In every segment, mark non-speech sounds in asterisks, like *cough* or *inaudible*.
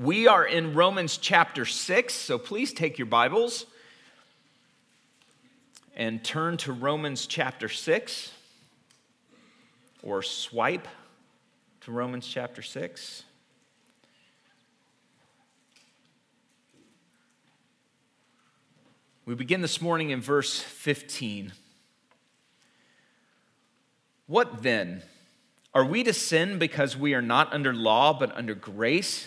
We are in Romans chapter 6, so please take your Bibles and turn to Romans chapter 6 or swipe to Romans chapter 6. We begin this morning in verse 15. What then? Are we to sin because we are not under law but under grace?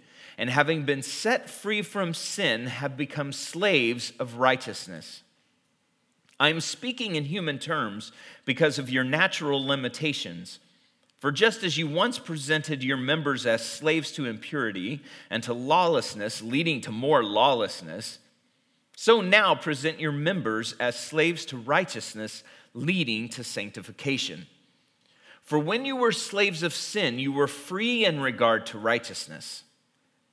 and having been set free from sin, have become slaves of righteousness. I am speaking in human terms because of your natural limitations. For just as you once presented your members as slaves to impurity and to lawlessness, leading to more lawlessness, so now present your members as slaves to righteousness, leading to sanctification. For when you were slaves of sin, you were free in regard to righteousness.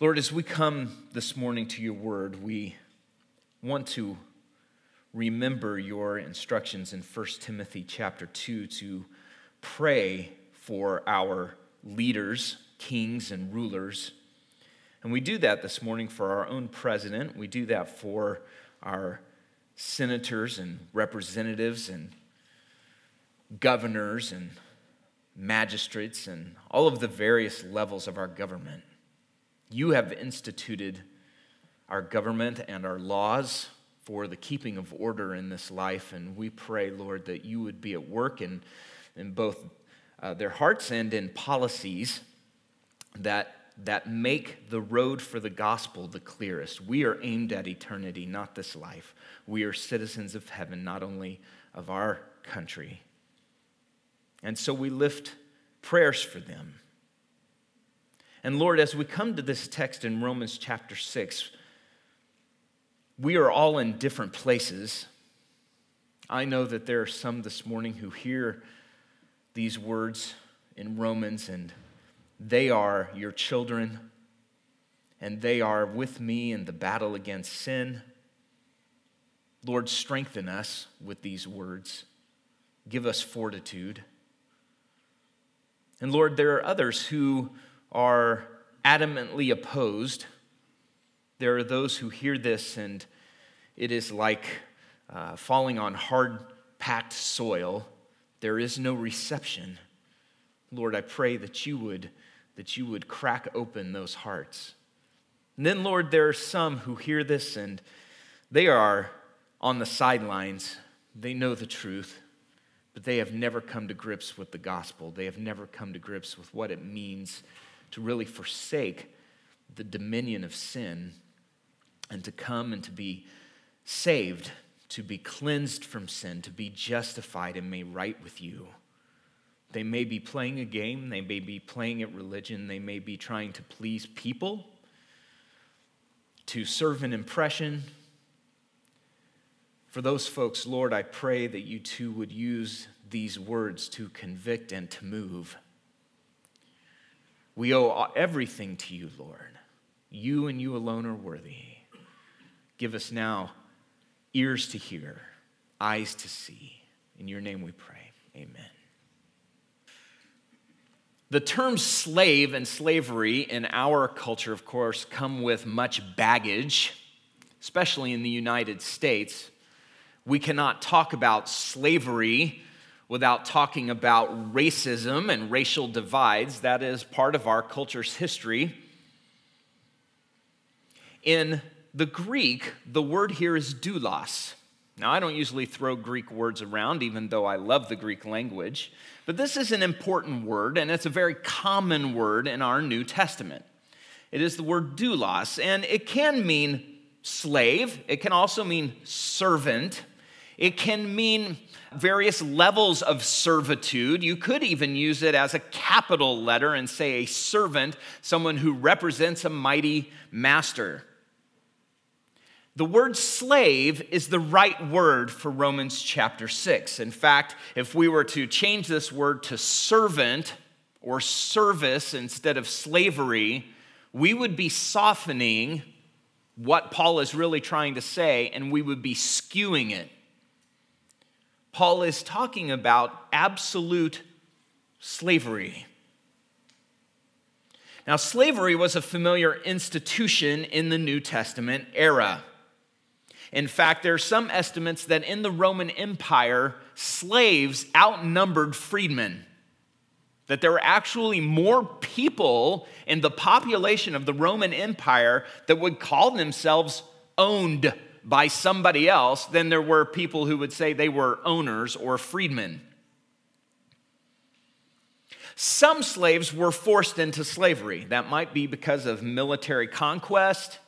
Lord, as we come this morning to your word, we want to remember your instructions in 1 Timothy chapter 2 to pray for our leaders, kings, and rulers. And we do that this morning for our own president. We do that for our senators and representatives and governors and magistrates and all of the various levels of our government. You have instituted our government and our laws for the keeping of order in this life. And we pray, Lord, that you would be at work in, in both uh, their hearts and in policies that, that make the road for the gospel the clearest. We are aimed at eternity, not this life. We are citizens of heaven, not only of our country. And so we lift prayers for them. And Lord, as we come to this text in Romans chapter 6, we are all in different places. I know that there are some this morning who hear these words in Romans, and they are your children, and they are with me in the battle against sin. Lord, strengthen us with these words. Give us fortitude. And Lord, there are others who are adamantly opposed. There are those who hear this and it is like uh, falling on hard packed soil. There is no reception. Lord, I pray that you would that you would crack open those hearts. And then, Lord, there are some who hear this and they are on the sidelines. They know the truth, but they have never come to grips with the gospel. They have never come to grips with what it means to really forsake the dominion of sin and to come and to be saved, to be cleansed from sin, to be justified and made right with you. They may be playing a game, they may be playing at religion, they may be trying to please people, to serve an impression. For those folks, Lord, I pray that you too would use these words to convict and to move. We owe everything to you, Lord. You and you alone are worthy. Give us now ears to hear, eyes to see. In your name we pray. Amen. The terms slave and slavery in our culture, of course, come with much baggage, especially in the United States. We cannot talk about slavery without talking about racism and racial divides. That is part of our culture's history. In the Greek, the word here is doulos. Now, I don't usually throw Greek words around, even though I love the Greek language, but this is an important word, and it's a very common word in our New Testament. It is the word doulos, and it can mean slave, it can also mean servant, it can mean various levels of servitude. You could even use it as a capital letter and say a servant, someone who represents a mighty master. The word slave is the right word for Romans chapter 6. In fact, if we were to change this word to servant or service instead of slavery, we would be softening what Paul is really trying to say and we would be skewing it. Paul is talking about absolute slavery. Now, slavery was a familiar institution in the New Testament era. In fact, there are some estimates that in the Roman Empire, slaves outnumbered freedmen. That there were actually more people in the population of the Roman Empire that would call themselves owned by somebody else than there were people who would say they were owners or freedmen. Some slaves were forced into slavery. That might be because of military conquest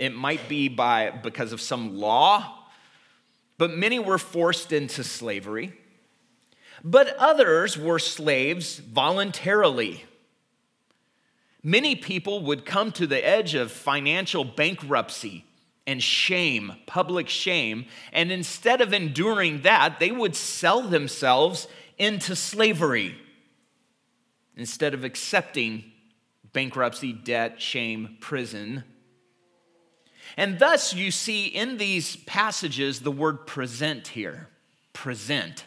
it might be by, because of some law, but many were forced into slavery. But others were slaves voluntarily. Many people would come to the edge of financial bankruptcy and shame, public shame, and instead of enduring that, they would sell themselves into slavery instead of accepting bankruptcy, debt, shame, prison and thus, you see in these passages the word present here present.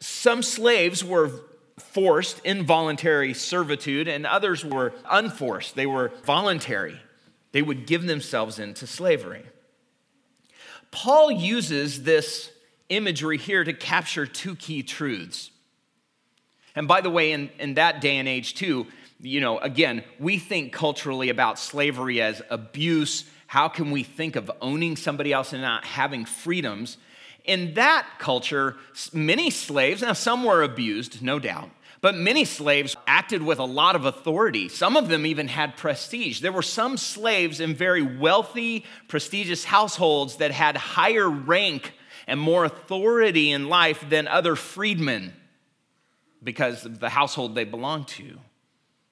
Some slaves were forced involuntary servitude, and others were unforced. They were voluntary. They would give themselves into slavery. Paul uses this imagery here to capture two key truths. And by the way, in, in that day and age, too, you know, again, we think culturally about slavery as abuse. How can we think of owning somebody else and not having freedoms? In that culture, many slaves, now some were abused, no doubt, but many slaves acted with a lot of authority. Some of them even had prestige. There were some slaves in very wealthy, prestigious households that had higher rank and more authority in life than other freedmen because of the household they belonged to.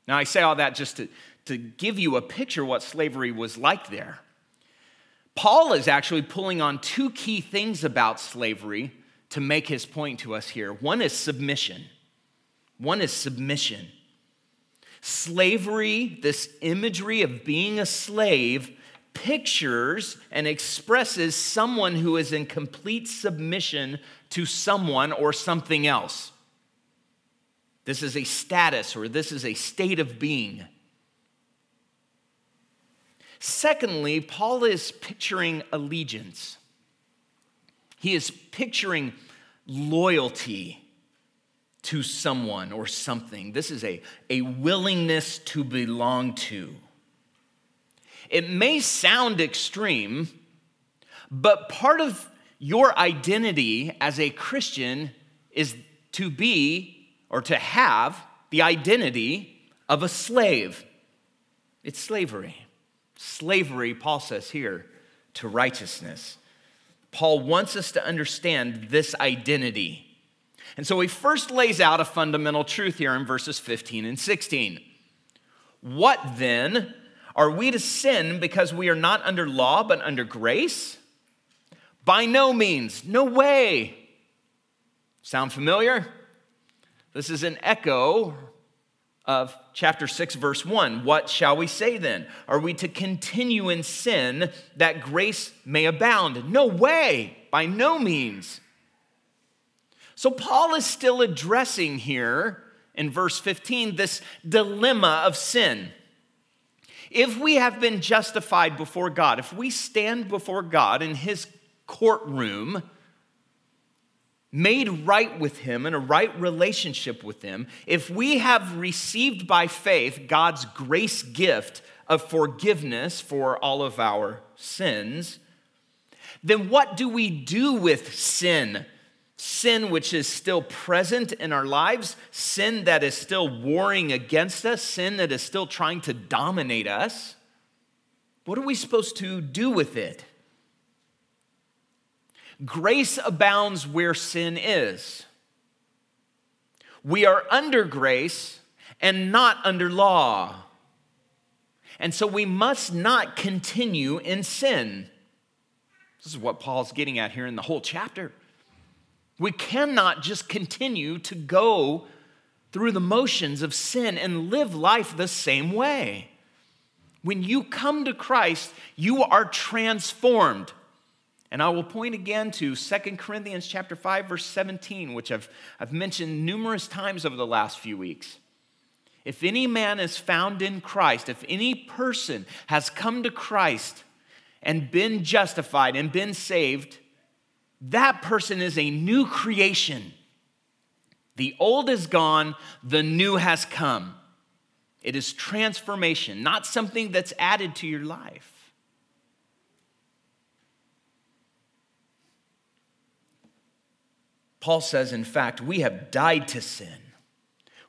Now, I say all that just to, to give you a picture what slavery was like there. Paul is actually pulling on two key things about slavery to make his point to us here. One is submission. One is submission. Slavery, this imagery of being a slave, pictures and expresses someone who is in complete submission to someone or something else. This is a status or this is a state of being. Secondly, Paul is picturing allegiance. He is picturing loyalty to someone or something. This is a, a willingness to belong to. It may sound extreme, but part of your identity as a Christian is to be or to have the identity of a slave. It's slavery. Slavery, Paul says here, to righteousness. Paul wants us to understand this identity. And so he first lays out a fundamental truth here in verses 15 and 16. What then? Are we to sin because we are not under law but under grace? By no means, no way. Sound familiar? This is an echo of chapter 6, verse 1. What shall we say then? Are we to continue in sin that grace may abound? No way, by no means. So, Paul is still addressing here in verse 15 this dilemma of sin. If we have been justified before God, if we stand before God in his courtroom, made right with Him in a right relationship with Him, if we have received by faith God's grace gift of forgiveness for all of our sins, then what do we do with sin? Sin which is still present in our lives, sin that is still warring against us, sin that is still trying to dominate us. What are we supposed to do with it? Grace abounds where sin is. We are under grace and not under law. And so we must not continue in sin. This is what Paul's getting at here in the whole chapter. We cannot just continue to go through the motions of sin and live life the same way. When you come to Christ, you are transformed. And I will point again to 2 Corinthians chapter 5 verse 17, which I've, I've mentioned numerous times over the last few weeks. If any man is found in Christ, if any person has come to Christ and been justified and been saved, that person is a new creation. The old is gone, the new has come. It is transformation, not something that's added to your life. Paul says, in fact, we have died to sin.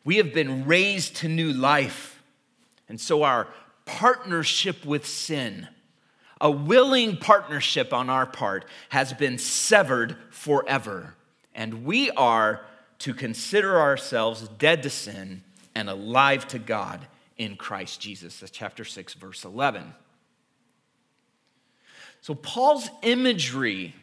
We have been raised to new life. And so our partnership with sin, a willing partnership on our part, has been severed forever. And we are to consider ourselves dead to sin and alive to God in Christ Jesus. That's chapter 6, verse 11. So, Paul's imagery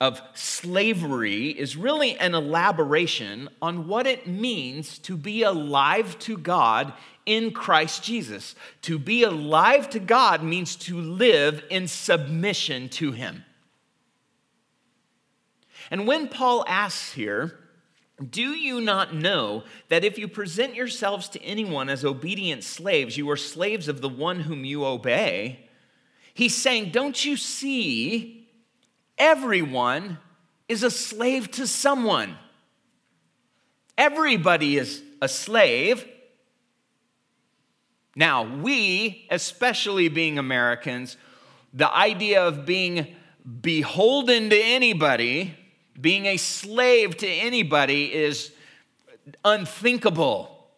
of slavery is really an elaboration on what it means to be alive to God in Christ Jesus. To be alive to God means to live in submission to Him. And when Paul asks here, do you not know that if you present yourselves to anyone as obedient slaves, you are slaves of the one whom you obey? He's saying, Don't you see Everyone is a slave to someone. Everybody is a slave. Now, we, especially being Americans, the idea of being beholden to anybody, being a slave to anybody, is unthinkable.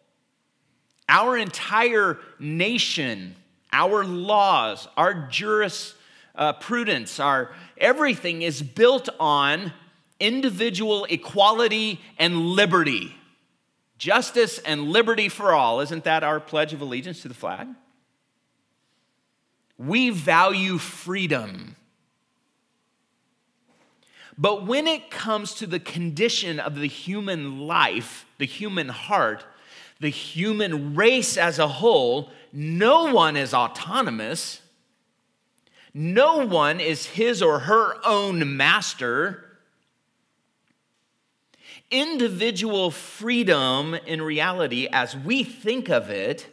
Our entire nation, our laws, our jurisprudence, our everything is built on individual equality and liberty. Justice and liberty for all. Isn't that our pledge of allegiance to the flag? We value freedom. But when it comes to the condition of the human life, the human heart, the human race as a whole, no one is autonomous. No one is his or her own master. Individual freedom, in reality, as we think of it,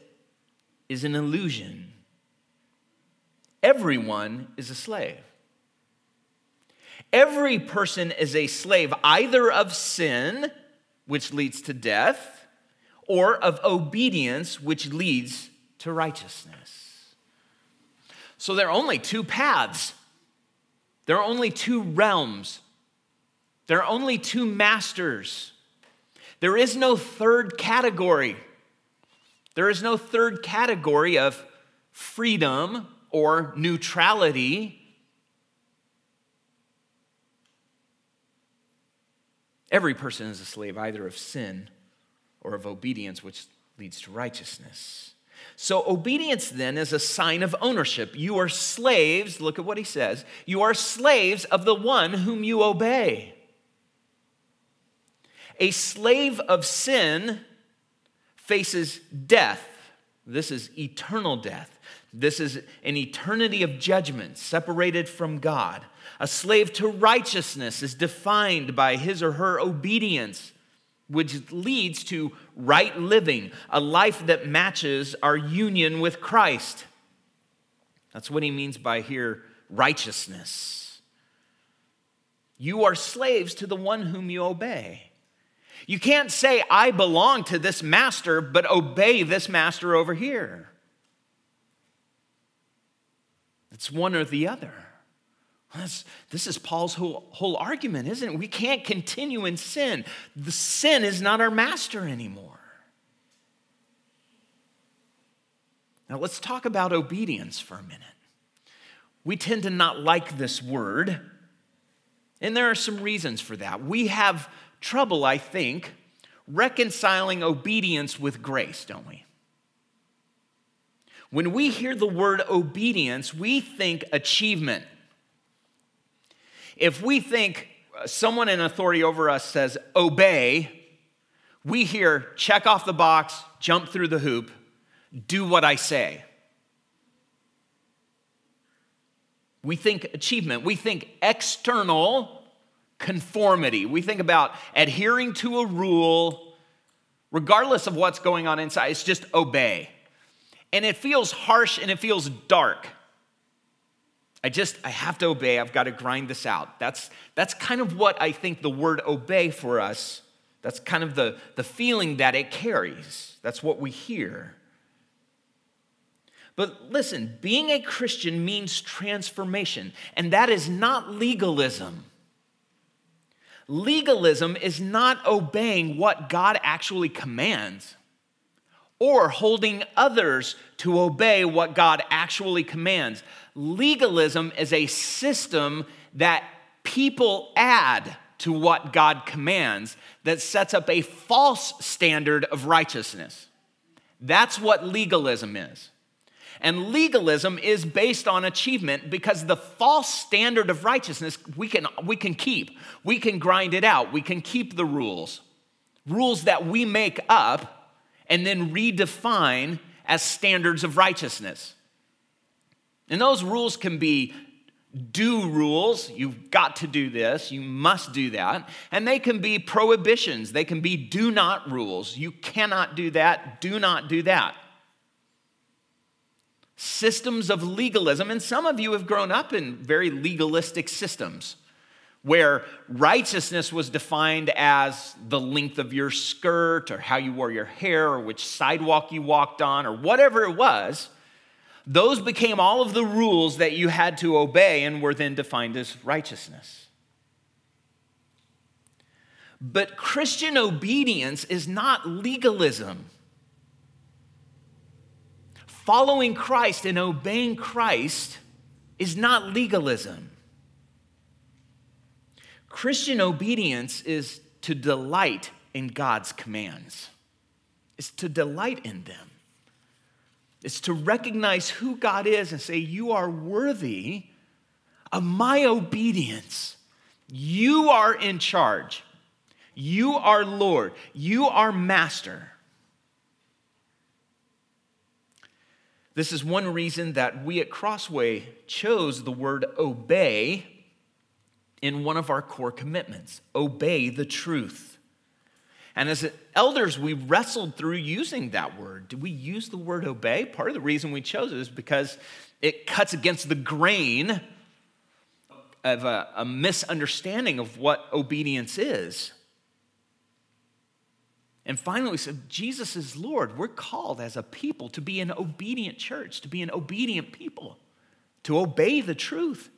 is an illusion. Everyone is a slave. Every person is a slave either of sin, which leads to death, or of obedience, which leads to righteousness. So there are only two paths, there are only two realms, there are only two masters. There is no third category. There is no third category of freedom or neutrality. Every person is a slave either of sin or of obedience, which leads to righteousness. So, obedience then is a sign of ownership. You are slaves, look at what he says. You are slaves of the one whom you obey. A slave of sin faces death. This is eternal death. This is an eternity of judgment, separated from God. A slave to righteousness is defined by his or her obedience which leads to right living, a life that matches our union with Christ. That's what he means by here righteousness. You are slaves to the one whom you obey. You can't say, I belong to this master, but obey this master over here. It's one or the other. This, this is Paul's whole, whole argument, isn't it? We can't continue in sin. The sin is not our master anymore. Now, let's talk about obedience for a minute. We tend to not like this word, and there are some reasons for that. We have trouble, I think, reconciling obedience with grace, don't we? When we hear the word obedience, we think achievement. If we think uh, someone in authority over us says obey, we hear check off the box, jump through the hoop, do what I say. We think achievement. We think external conformity. We think about adhering to a rule, regardless of what's going on inside. It's just obey. And it feels harsh and it feels dark. I just, I have to obey. I've got to grind this out. That's, that's kind of what I think the word obey for us, that's kind of the, the feeling that it carries. That's what we hear. But listen, being a Christian means transformation, and that is not legalism. Legalism is not obeying what God actually commands or holding others to obey what God actually commands. Legalism is a system that people add to what God commands that sets up a false standard of righteousness. That's what legalism is. And legalism is based on achievement because the false standard of righteousness we can, we can keep. We can grind it out. We can keep the rules. Rules that we make up and then redefine as standards of righteousness. And those rules can be do rules, you've got to do this, you must do that. And they can be prohibitions, they can be do not rules. You cannot do that, do not do that systems of legalism, and some of you have grown up in very legalistic systems where righteousness was defined as the length of your skirt or how you wore your hair or which sidewalk you walked on or whatever it was. Those became all of the rules that you had to obey and were then defined as righteousness. But Christian obedience is not legalism following Christ and obeying Christ is not legalism. Christian obedience is to delight in God's commands, it's to delight in them. It's to recognize who God is and say, You are worthy of my obedience. You are in charge. You are Lord. You are Master. This is one reason that we at Crossway chose the word obey in one of our core commitments obey the truth. And as elders, we wrestled through using that word. Did we use the word obey? Part of the reason we chose it is because it cuts against the grain of a, a misunderstanding of what obedience is. And finally, we said, Jesus is Lord. We're called as a people to be an obedient church, to be an obedient people, to obey the truth.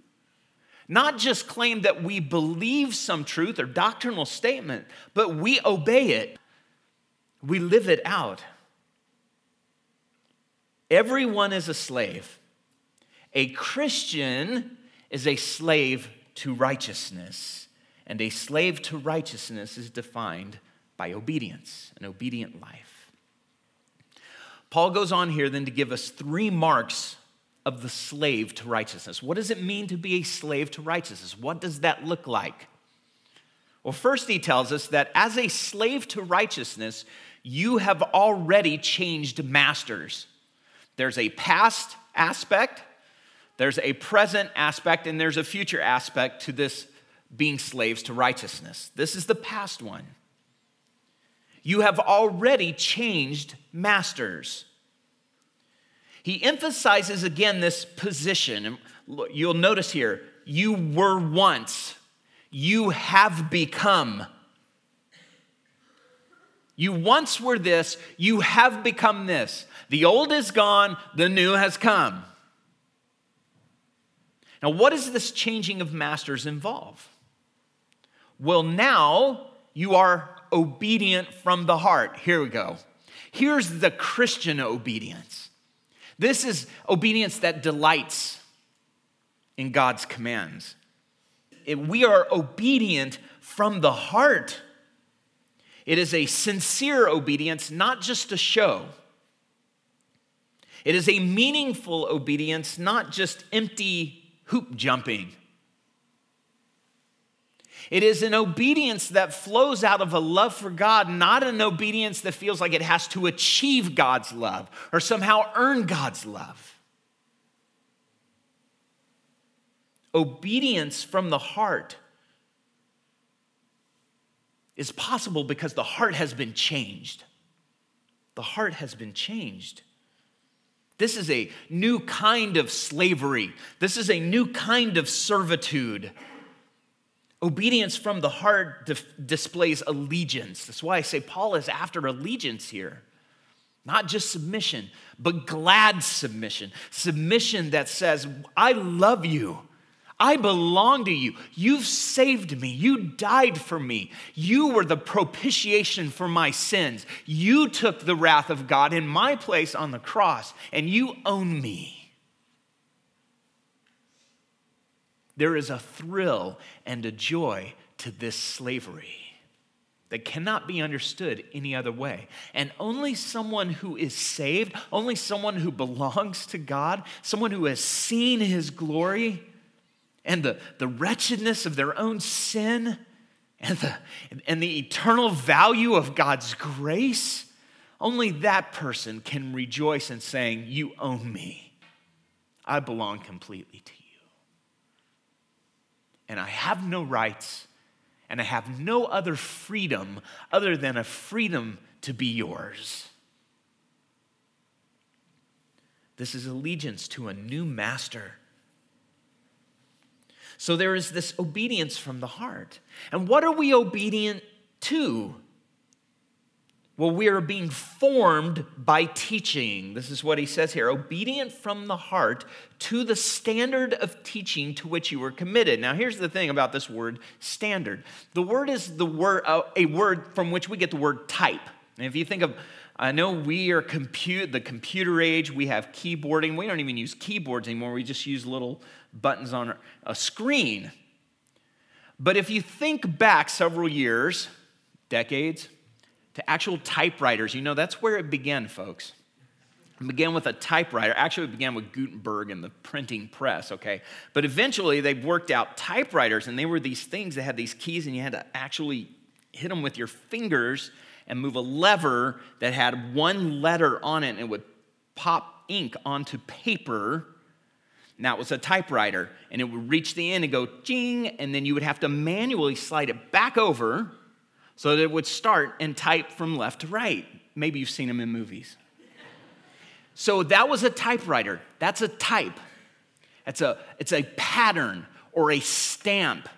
Not just claim that we believe some truth or doctrinal statement, but we obey it. We live it out. Everyone is a slave. A Christian is a slave to righteousness, and a slave to righteousness is defined by obedience, an obedient life. Paul goes on here then to give us three marks of the slave to righteousness. What does it mean to be a slave to righteousness? What does that look like? Well, first, he tells us that as a slave to righteousness, you have already changed masters. There's a past aspect, there's a present aspect, and there's a future aspect to this being slaves to righteousness. This is the past one. You have already changed masters. He emphasizes again this position. You'll notice here, you were once. You have become. You once were this, you have become this. The old is gone, the new has come. Now, what does this changing of masters involve? Well, now you are obedient from the heart. Here we go. Here's the Christian obedience. This is obedience that delights in God's commands. We are obedient from the heart. It is a sincere obedience, not just a show. It is a meaningful obedience, not just empty hoop jumping. It is an obedience that flows out of a love for God, not an obedience that feels like it has to achieve God's love or somehow earn God's love. Obedience from the heart is possible because the heart has been changed. The heart has been changed. This is a new kind of slavery. This is a new kind of servitude. Obedience from the heart dif- displays allegiance. That's why I say Paul is after allegiance here. Not just submission, but glad submission. Submission that says, I love you. I belong to you. You've saved me. You died for me. You were the propitiation for my sins. You took the wrath of God in my place on the cross, and you own me. There is a thrill and a joy to this slavery that cannot be understood any other way. And only someone who is saved, only someone who belongs to God, someone who has seen his glory and the, the wretchedness of their own sin and the, and the eternal value of God's grace, only that person can rejoice in saying, You own me. I belong completely to you and I have no rights, and I have no other freedom other than a freedom to be yours. This is allegiance to a new master. So there is this obedience from the heart. And what are we obedient to? Well, we are being formed by teaching. This is what he says here obedient from the heart to the standard of teaching to which you were committed. Now, here's the thing about this word standard the word is the word, uh, a word from which we get the word type. And if you think of I know we are compute the computer age. We have keyboarding. We don't even use keyboards anymore. We just use little buttons on a screen. But if you think back several years, decades, to actual typewriters. You know, that's where it began, folks. It began with a typewriter. Actually, it began with Gutenberg and the printing press, okay? But eventually, they worked out typewriters, and they were these things that had these keys, and you had to actually hit them with your fingers and move a lever that had one letter on it, and it would pop ink onto paper. And that was a typewriter. And it would reach the end and go ching, and then you would have to manually slide it back over so that it would start and type from left to right. Maybe you've seen them in movies. So that was a typewriter. That's a type. It's a, it's a pattern or a stamp.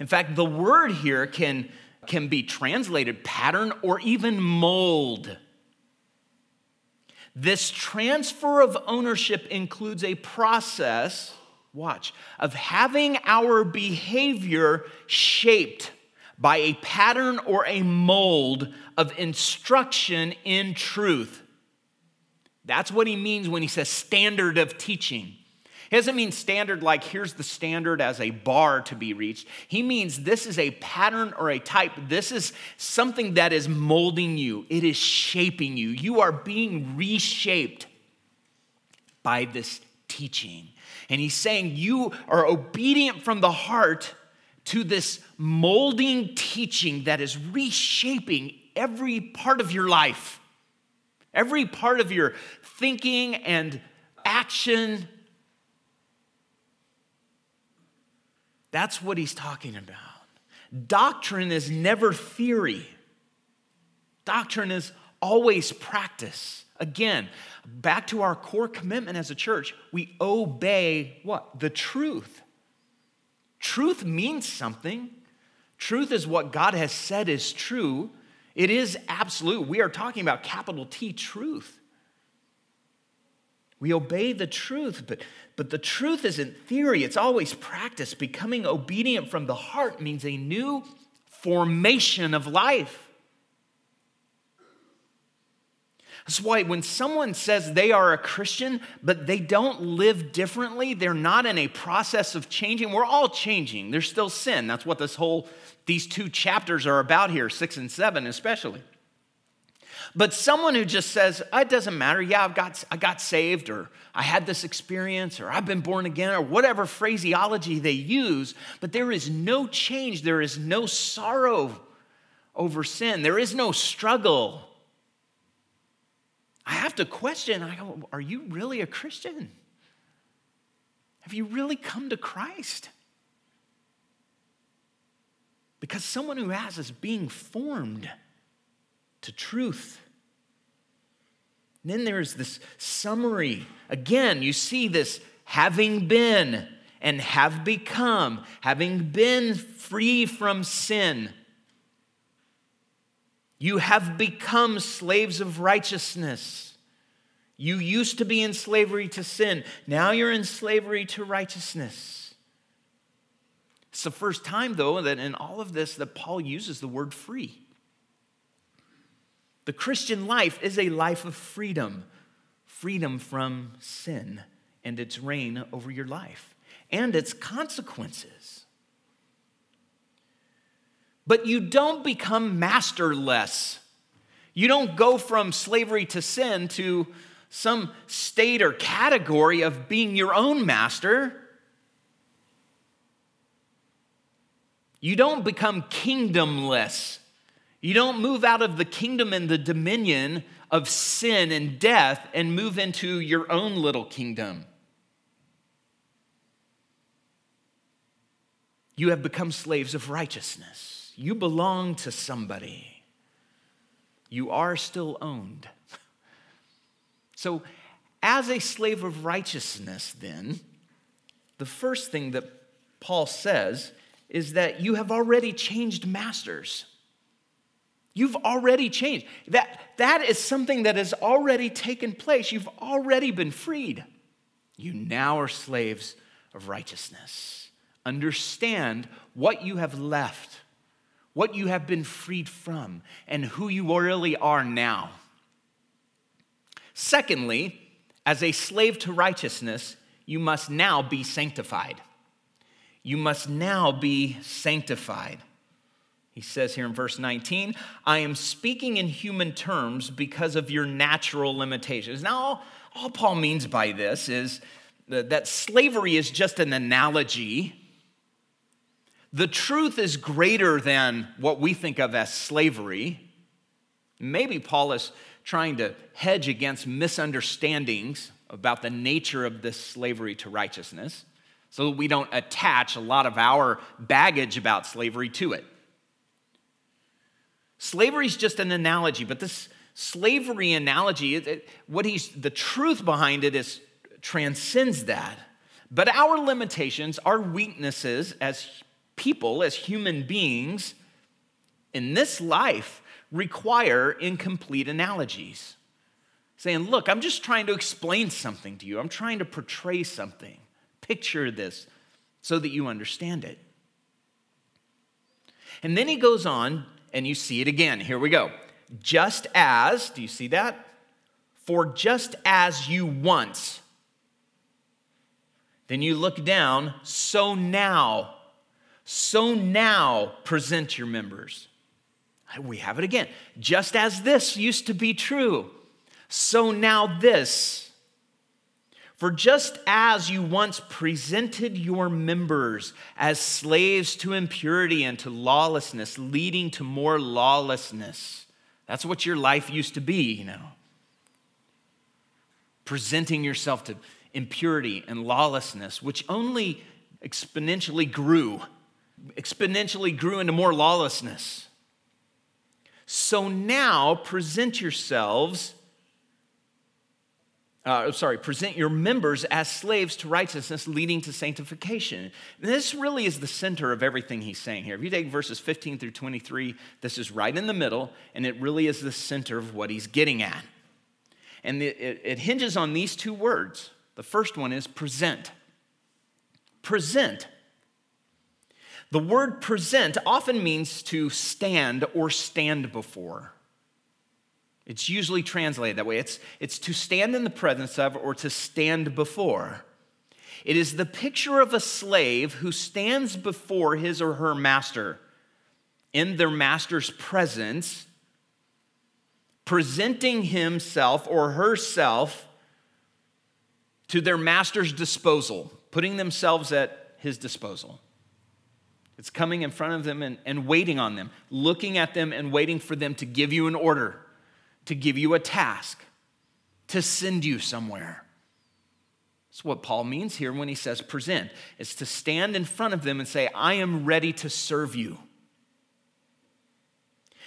In fact, the word here can, can be translated pattern or even mold. This transfer of ownership includes a process, watch, of having our behavior shaped by a pattern or a mold of instruction in truth. That's what he means when he says standard of teaching. He doesn't mean standard like here's the standard as a bar to be reached. He means this is a pattern or a type. This is something that is molding you, it is shaping you. You are being reshaped by this teaching. And he's saying you are obedient from the heart to this molding teaching that is reshaping every part of your life, every part of your thinking and action. That's what he's talking about. Doctrine is never theory, doctrine is always practice. Again, back to our core commitment as a church, we obey what? The truth. Truth means something. Truth is what God has said is true. It is absolute. We are talking about capital T truth. We obey the truth, but, but the truth isn't theory, it's always practice. Becoming obedient from the heart means a new formation of life. That's why when someone says they are a Christian, but they don't live differently, they're not in a process of changing. We're all changing. There's still sin. That's what this whole, these two chapters are about here, six and seven especially. But someone who just says, oh, it doesn't matter, yeah, I've got, I got saved, or I had this experience, or I've been born again, or whatever phraseology they use, but there is no change, there is no sorrow over sin, there is no struggle I have to question I go, are you really a Christian? Have you really come to Christ? Because someone who has is being formed to truth. And then there's this summary. Again, you see this having been and have become, having been free from sin you have become slaves of righteousness. You used to be in slavery to sin. Now you're in slavery to righteousness. It's the first time, though, that in all of this that Paul uses the word free. The Christian life is a life of freedom, freedom from sin and its reign over your life and its consequences. But you don't become masterless. You don't go from slavery to sin to some state or category of being your own master. You don't become kingdomless. You don't move out of the kingdom and the dominion of sin and death and move into your own little kingdom. You have become slaves of righteousness. You belong to somebody. You are still owned. *laughs* So, as a slave of righteousness, then, the first thing that Paul says is that you have already changed masters. You've already changed. That, that is something that has already taken place. You've already been freed. You now are slaves of righteousness. Understand what you have left what you have been freed from, and who you really are now. Secondly, as a slave to righteousness, you must now be sanctified. You must now be sanctified. He says here in verse 19, I am speaking in human terms because of your natural limitations. Now, all, all Paul means by this is that slavery is just an analogy the truth is greater than what we think of as slavery. Maybe Paul is trying to hedge against misunderstandings about the nature of this slavery to righteousness so that we don't attach a lot of our baggage about slavery to it. Slavery is just an analogy, but this slavery analogy, it, it, what he's the truth behind it is transcends that. But our limitations, our weaknesses as people, as human beings, in this life require incomplete analogies. Saying, look, I'm just trying to explain something to you. I'm trying to portray something. Picture this so that you understand it. And then he goes on, and you see it again. Here we go. Just as, do you see that? For just as you once, then you look down, so now so now present your members. We have it again. Just as this used to be true, so now this. For just as you once presented your members as slaves to impurity and to lawlessness, leading to more lawlessness, that's what your life used to be, you know. Presenting yourself to impurity and lawlessness, which only exponentially grew exponentially grew into more lawlessness. So now present yourselves uh, sorry, present your members as slaves to righteousness, leading to sanctification. And this really is the center of everything he's saying here. If you take verses 15 through 23, this is right in the middle, and it really is the center of what he's getting at. And it, it, it hinges on these two words. The first one is present. Present. The word present often means to stand or stand before. It's usually translated that way. It's, it's to stand in the presence of or to stand before. It is the picture of a slave who stands before his or her master in their master's presence, presenting himself or herself to their master's disposal, putting themselves at his disposal. It's coming in front of them and, and waiting on them, looking at them and waiting for them to give you an order to give you a task, to send you somewhere. That's what Paul means here when he says present. It's to stand in front of them and say, I am ready to serve you.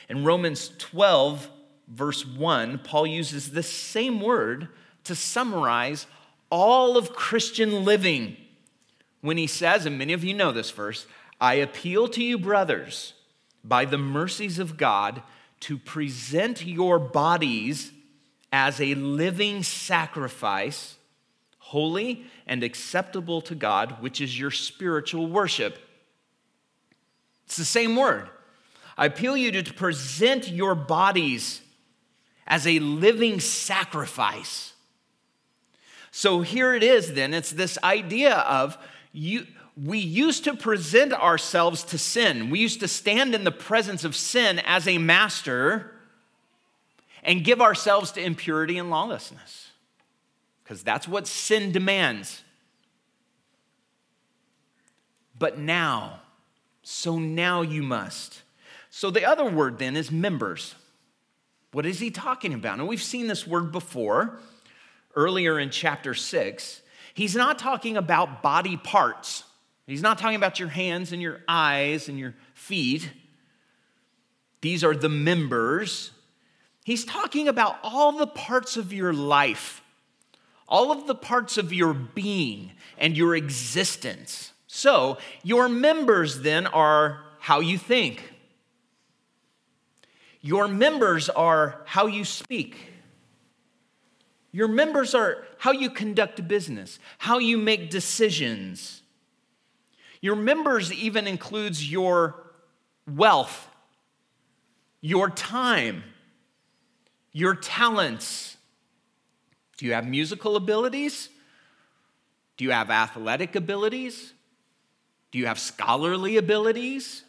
In Romans 12, verse 1, Paul uses the same word to summarize all of Christian living when he says, and many of you know this verse, I appeal to you, brothers, by the mercies of God to present your bodies as a living sacrifice, holy and acceptable to God, which is your spiritual worship. It's the same word. I appeal you to present your bodies as a living sacrifice. So here it is then. It's this idea of you we used to present ourselves to sin. We used to stand in the presence of sin as a master and give ourselves to impurity and lawlessness because that's what sin demands. But now, so now you must. So the other word then is members. What is he talking about? And we've seen this word before earlier in chapter six. He's not talking about body parts. He's not talking about your hands and your eyes and your feet. These are the members. He's talking about all the parts of your life, all of the parts of your being and your existence. So, your members then are how you think. Your members are how you speak. Your members are how you conduct business, how you make decisions your members even includes your wealth, your time, your talents. Do you have musical abilities? Do you have athletic abilities? Do you have scholarly abilities?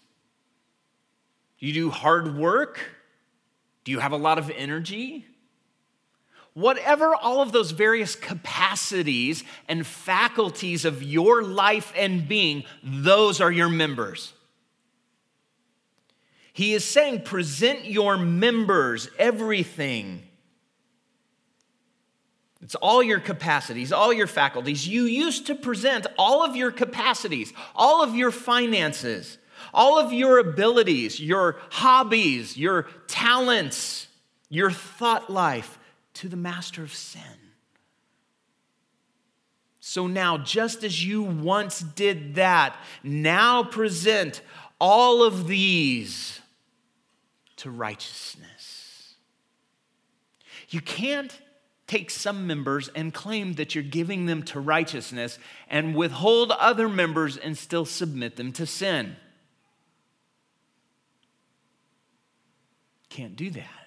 Do you do hard work? Do you have a lot of energy? Whatever all of those various capacities and faculties of your life and being, those are your members. He is saying, present your members, everything. It's all your capacities, all your faculties. You used to present all of your capacities, all of your finances, all of your abilities, your hobbies, your talents, your thought life to the master of sin. So now, just as you once did that, now present all of these to righteousness. You can't take some members and claim that you're giving them to righteousness and withhold other members and still submit them to sin. Can't do that.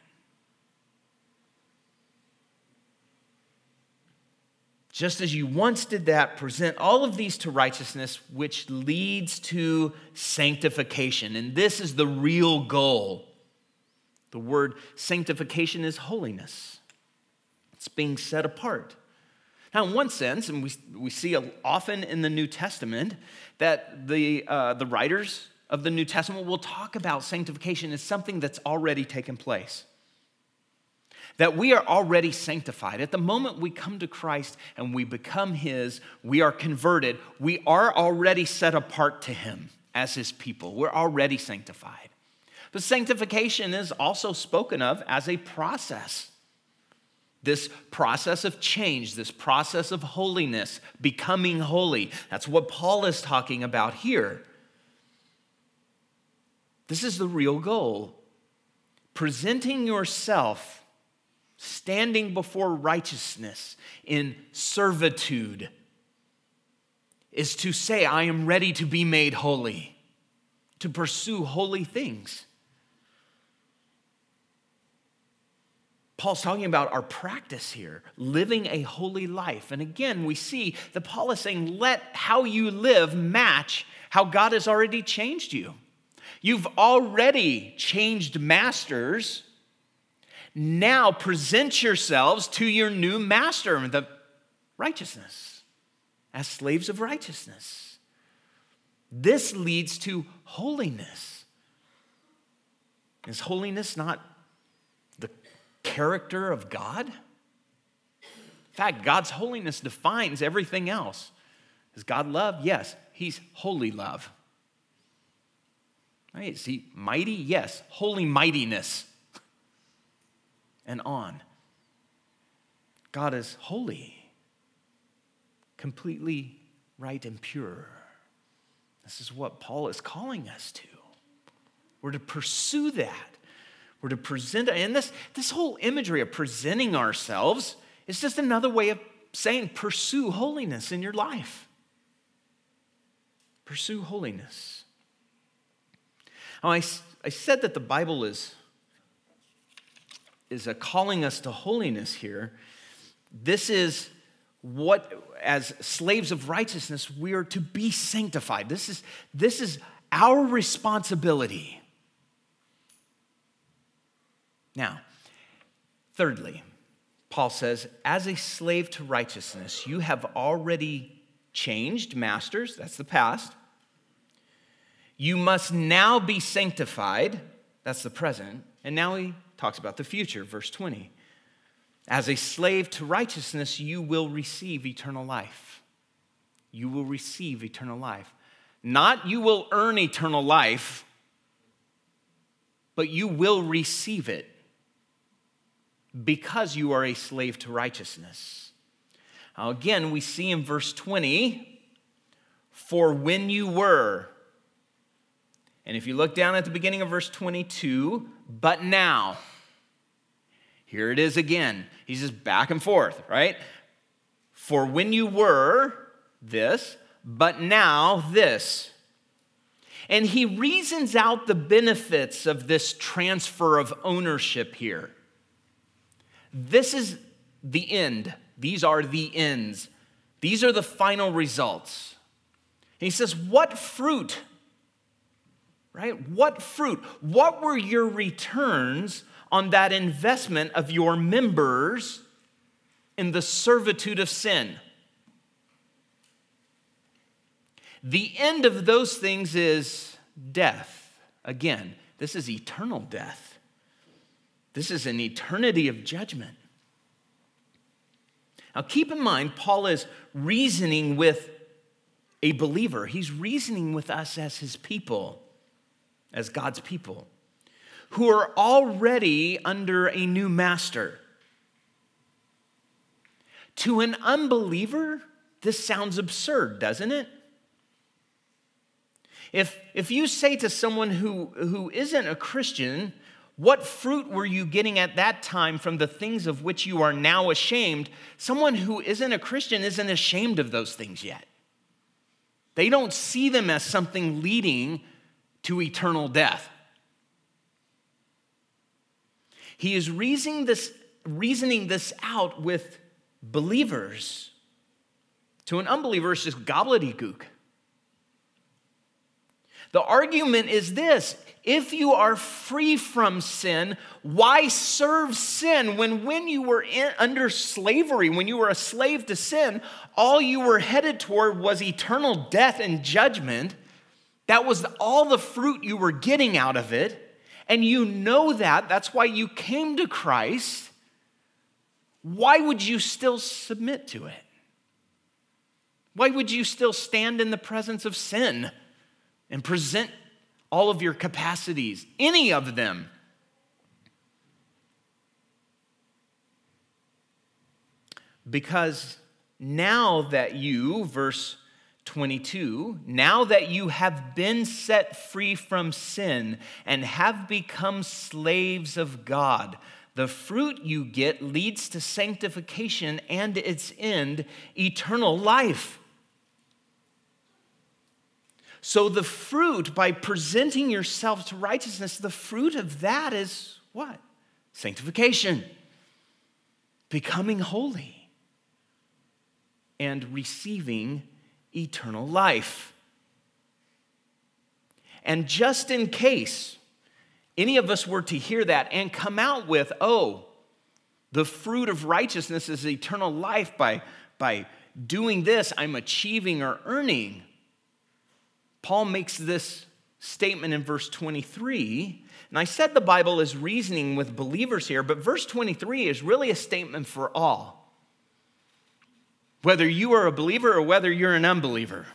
Just as you once did that, present all of these to righteousness, which leads to sanctification. And this is the real goal. The word sanctification is holiness, it's being set apart. Now, in one sense, and we, we see often in the New Testament, that the, uh, the writers of the New Testament will talk about sanctification as something that's already taken place that we are already sanctified. At the moment we come to Christ and we become His, we are converted, we are already set apart to Him as His people. We're already sanctified. But sanctification is also spoken of as a process. This process of change, this process of holiness, becoming holy. That's what Paul is talking about here. This is the real goal. Presenting yourself, standing before righteousness in servitude, is to say, I am ready to be made holy, to pursue holy things. Paul's talking about our practice here, living a holy life. And again, we see that Paul is saying, let how you live match how God has already changed you. You've already changed masters. Now present yourselves to your new master, the righteousness, as slaves of righteousness. This leads to holiness. Is holiness not the character of God? In fact, God's holiness defines everything else. Is God love? Yes, He's holy love. Right? Is He mighty? Yes, holy mightiness. And on. God is holy, completely right and pure. This is what Paul is calling us to. We're to pursue that. We're to present, and this, this whole imagery of presenting ourselves is just another way of saying pursue holiness in your life. Pursue holiness. Now, I, I said that the Bible is, is a calling us to holiness here. This is what, as slaves of righteousness, we are to be sanctified. This is, this is our responsibility. Now, thirdly, Paul says, as a slave to righteousness, you have already changed masters, that's the past. You must now be sanctified, that's the present. And now he talks about the future, verse 20. As a slave to righteousness, you will receive eternal life. You will receive eternal life. Not you will earn eternal life, but you will receive it because you are a slave to righteousness. Now, again, we see in verse 20, for when you were, and if you look down at the beginning of verse 22, but now, here it is again. He's just back and forth, right? For when you were this, but now this. And he reasons out the benefits of this transfer of ownership here. This is the end. These are the ends. These are the final results. He says, What fruit? Right? What fruit? What were your returns on that investment of your members in the servitude of sin? The end of those things is death. Again, this is eternal death. This is an eternity of judgment. Now, keep in mind, Paul is reasoning with a believer. He's reasoning with us as his people, as God's people, who are already under a new master. To an unbeliever, this sounds absurd, doesn't it? If, if you say to someone who, who isn't a Christian, what fruit were you getting at that time from the things of which you are now ashamed? Someone who isn't a Christian isn't ashamed of those things yet. They don't see them as something leading to eternal death. He is reasoning this, reasoning this out with believers. To an unbeliever, it's just gobbledygook. The argument is this if you are free from sin, why serve sin when when you were in, under slavery, when you were a slave to sin, all you were headed toward was eternal death and judgment? That was all the fruit you were getting out of it. And you know that. That's why you came to Christ. Why would you still submit to it? Why would you still stand in the presence of sin and present all of your capacities, any of them. Because now that you, verse 22, now that you have been set free from sin and have become slaves of God, the fruit you get leads to sanctification and its end, eternal life. So, the fruit, by presenting yourself to righteousness, the fruit of that is what? Sanctification, becoming holy, and receiving eternal life. And just in case any of us were to hear that and come out with, oh, the fruit of righteousness is eternal life by, by doing this, I'm achieving or earning. Paul makes this statement in verse 23. And I said the Bible is reasoning with believers here, but verse 23 is really a statement for all whether you are a believer or whether you're an unbeliever.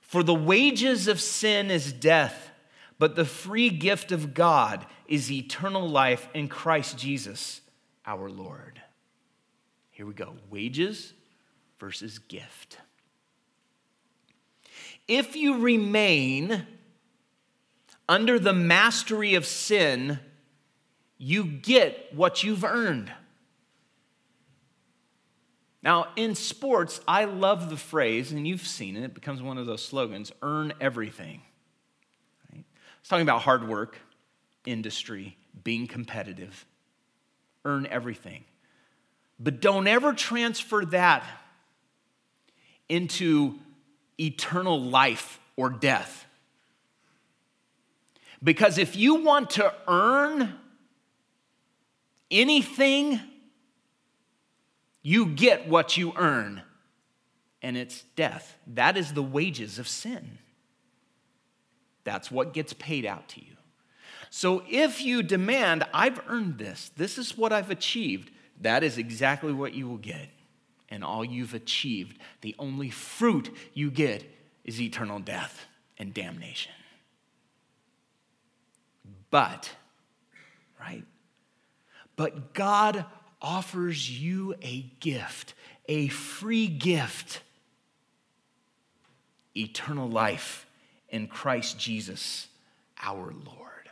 For the wages of sin is death, but the free gift of God is eternal life in Christ Jesus our Lord. Here we go wages versus gift. If you remain under the mastery of sin, you get what you've earned. Now, in sports, I love the phrase, and you've seen it, it becomes one of those slogans earn everything. Right? It's talking about hard work, industry, being competitive. Earn everything. But don't ever transfer that into eternal life or death. Because if you want to earn anything, you get what you earn, and it's death. That is the wages of sin. That's what gets paid out to you. So if you demand, I've earned this, this is what I've achieved, that is exactly what you will get. And all you've achieved, the only fruit you get is eternal death and damnation. But, right? But God offers you a gift, a free gift eternal life in Christ Jesus our Lord.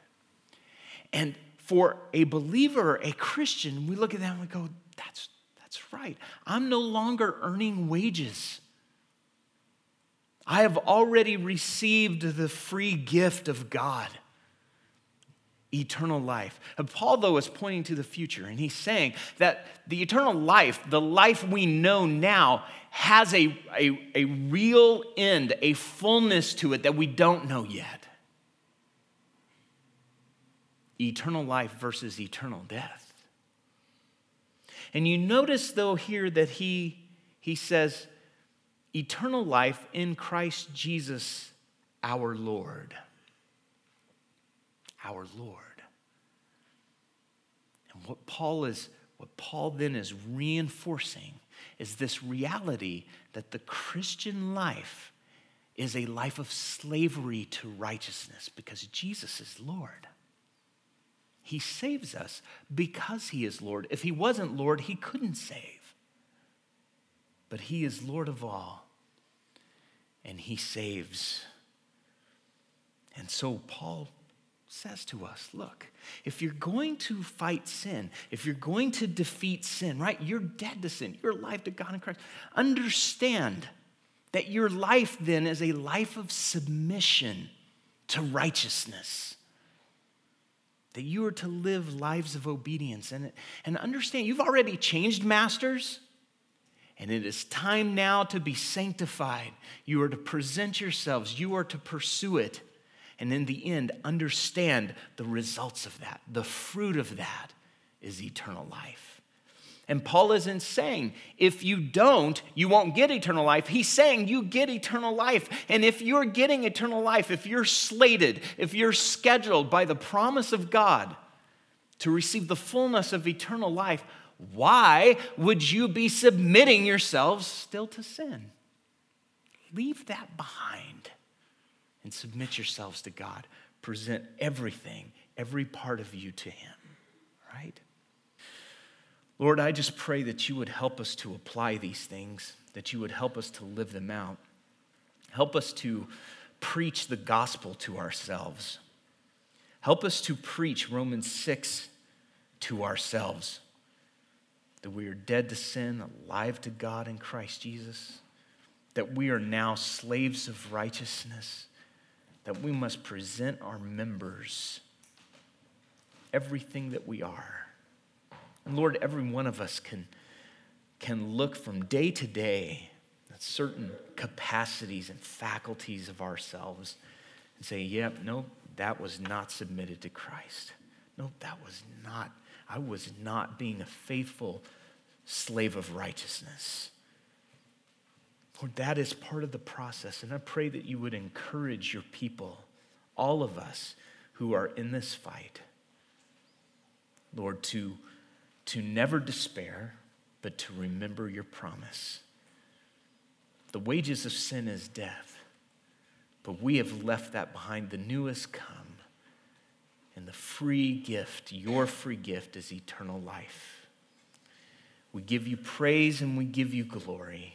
And for a believer, a Christian, we look at that and we go, that's, that's right. I'm no longer earning wages. I have already received the free gift of God eternal life. And Paul, though, is pointing to the future, and he's saying that the eternal life, the life we know now, has a, a, a real end, a fullness to it that we don't know yet. Eternal life versus eternal death. And you notice, though, here that he, he says, eternal life in Christ Jesus our Lord our Lord. And what Paul is what Paul then is reinforcing is this reality that the Christian life is a life of slavery to righteousness because Jesus is Lord. He saves us because he is Lord. If he wasn't Lord, he couldn't save. But he is Lord of all, and he saves. And so Paul says to us look, if you're going to fight sin, if you're going to defeat sin, right, you're dead to sin, you're alive to God in Christ. Understand that your life then is a life of submission to righteousness. That you are to live lives of obedience. And, and understand, you've already changed masters, and it is time now to be sanctified. You are to present yourselves, you are to pursue it and in the end, understand the results of that. The fruit of that is eternal life. And Paul isn't saying if you don't, you won't get eternal life. He's saying you get eternal life. And if you're getting eternal life, if you're slated, if you're scheduled by the promise of God to receive the fullness of eternal life, why would you be submitting yourselves still to sin? Leave that behind and submit yourselves to God. Present everything, every part of you to Him, right? Lord, I just pray that you would help us to apply these things, that you would help us to live them out. Help us to preach the gospel to ourselves. Help us to preach Romans 6 to ourselves that we are dead to sin, alive to God in Christ Jesus, that we are now slaves of righteousness, that we must present our members everything that we are. And Lord, every one of us can, can look from day to day at certain capacities and faculties of ourselves and say, yep, no, that was not submitted to Christ. No, that was not. I was not being a faithful slave of righteousness. Lord, that is part of the process. And I pray that you would encourage your people, all of us who are in this fight, Lord, to, to never despair, but to remember your promise. The wages of sin is death, but we have left that behind. The new has come. And the free gift, your free gift, is eternal life. We give you praise and we give you glory.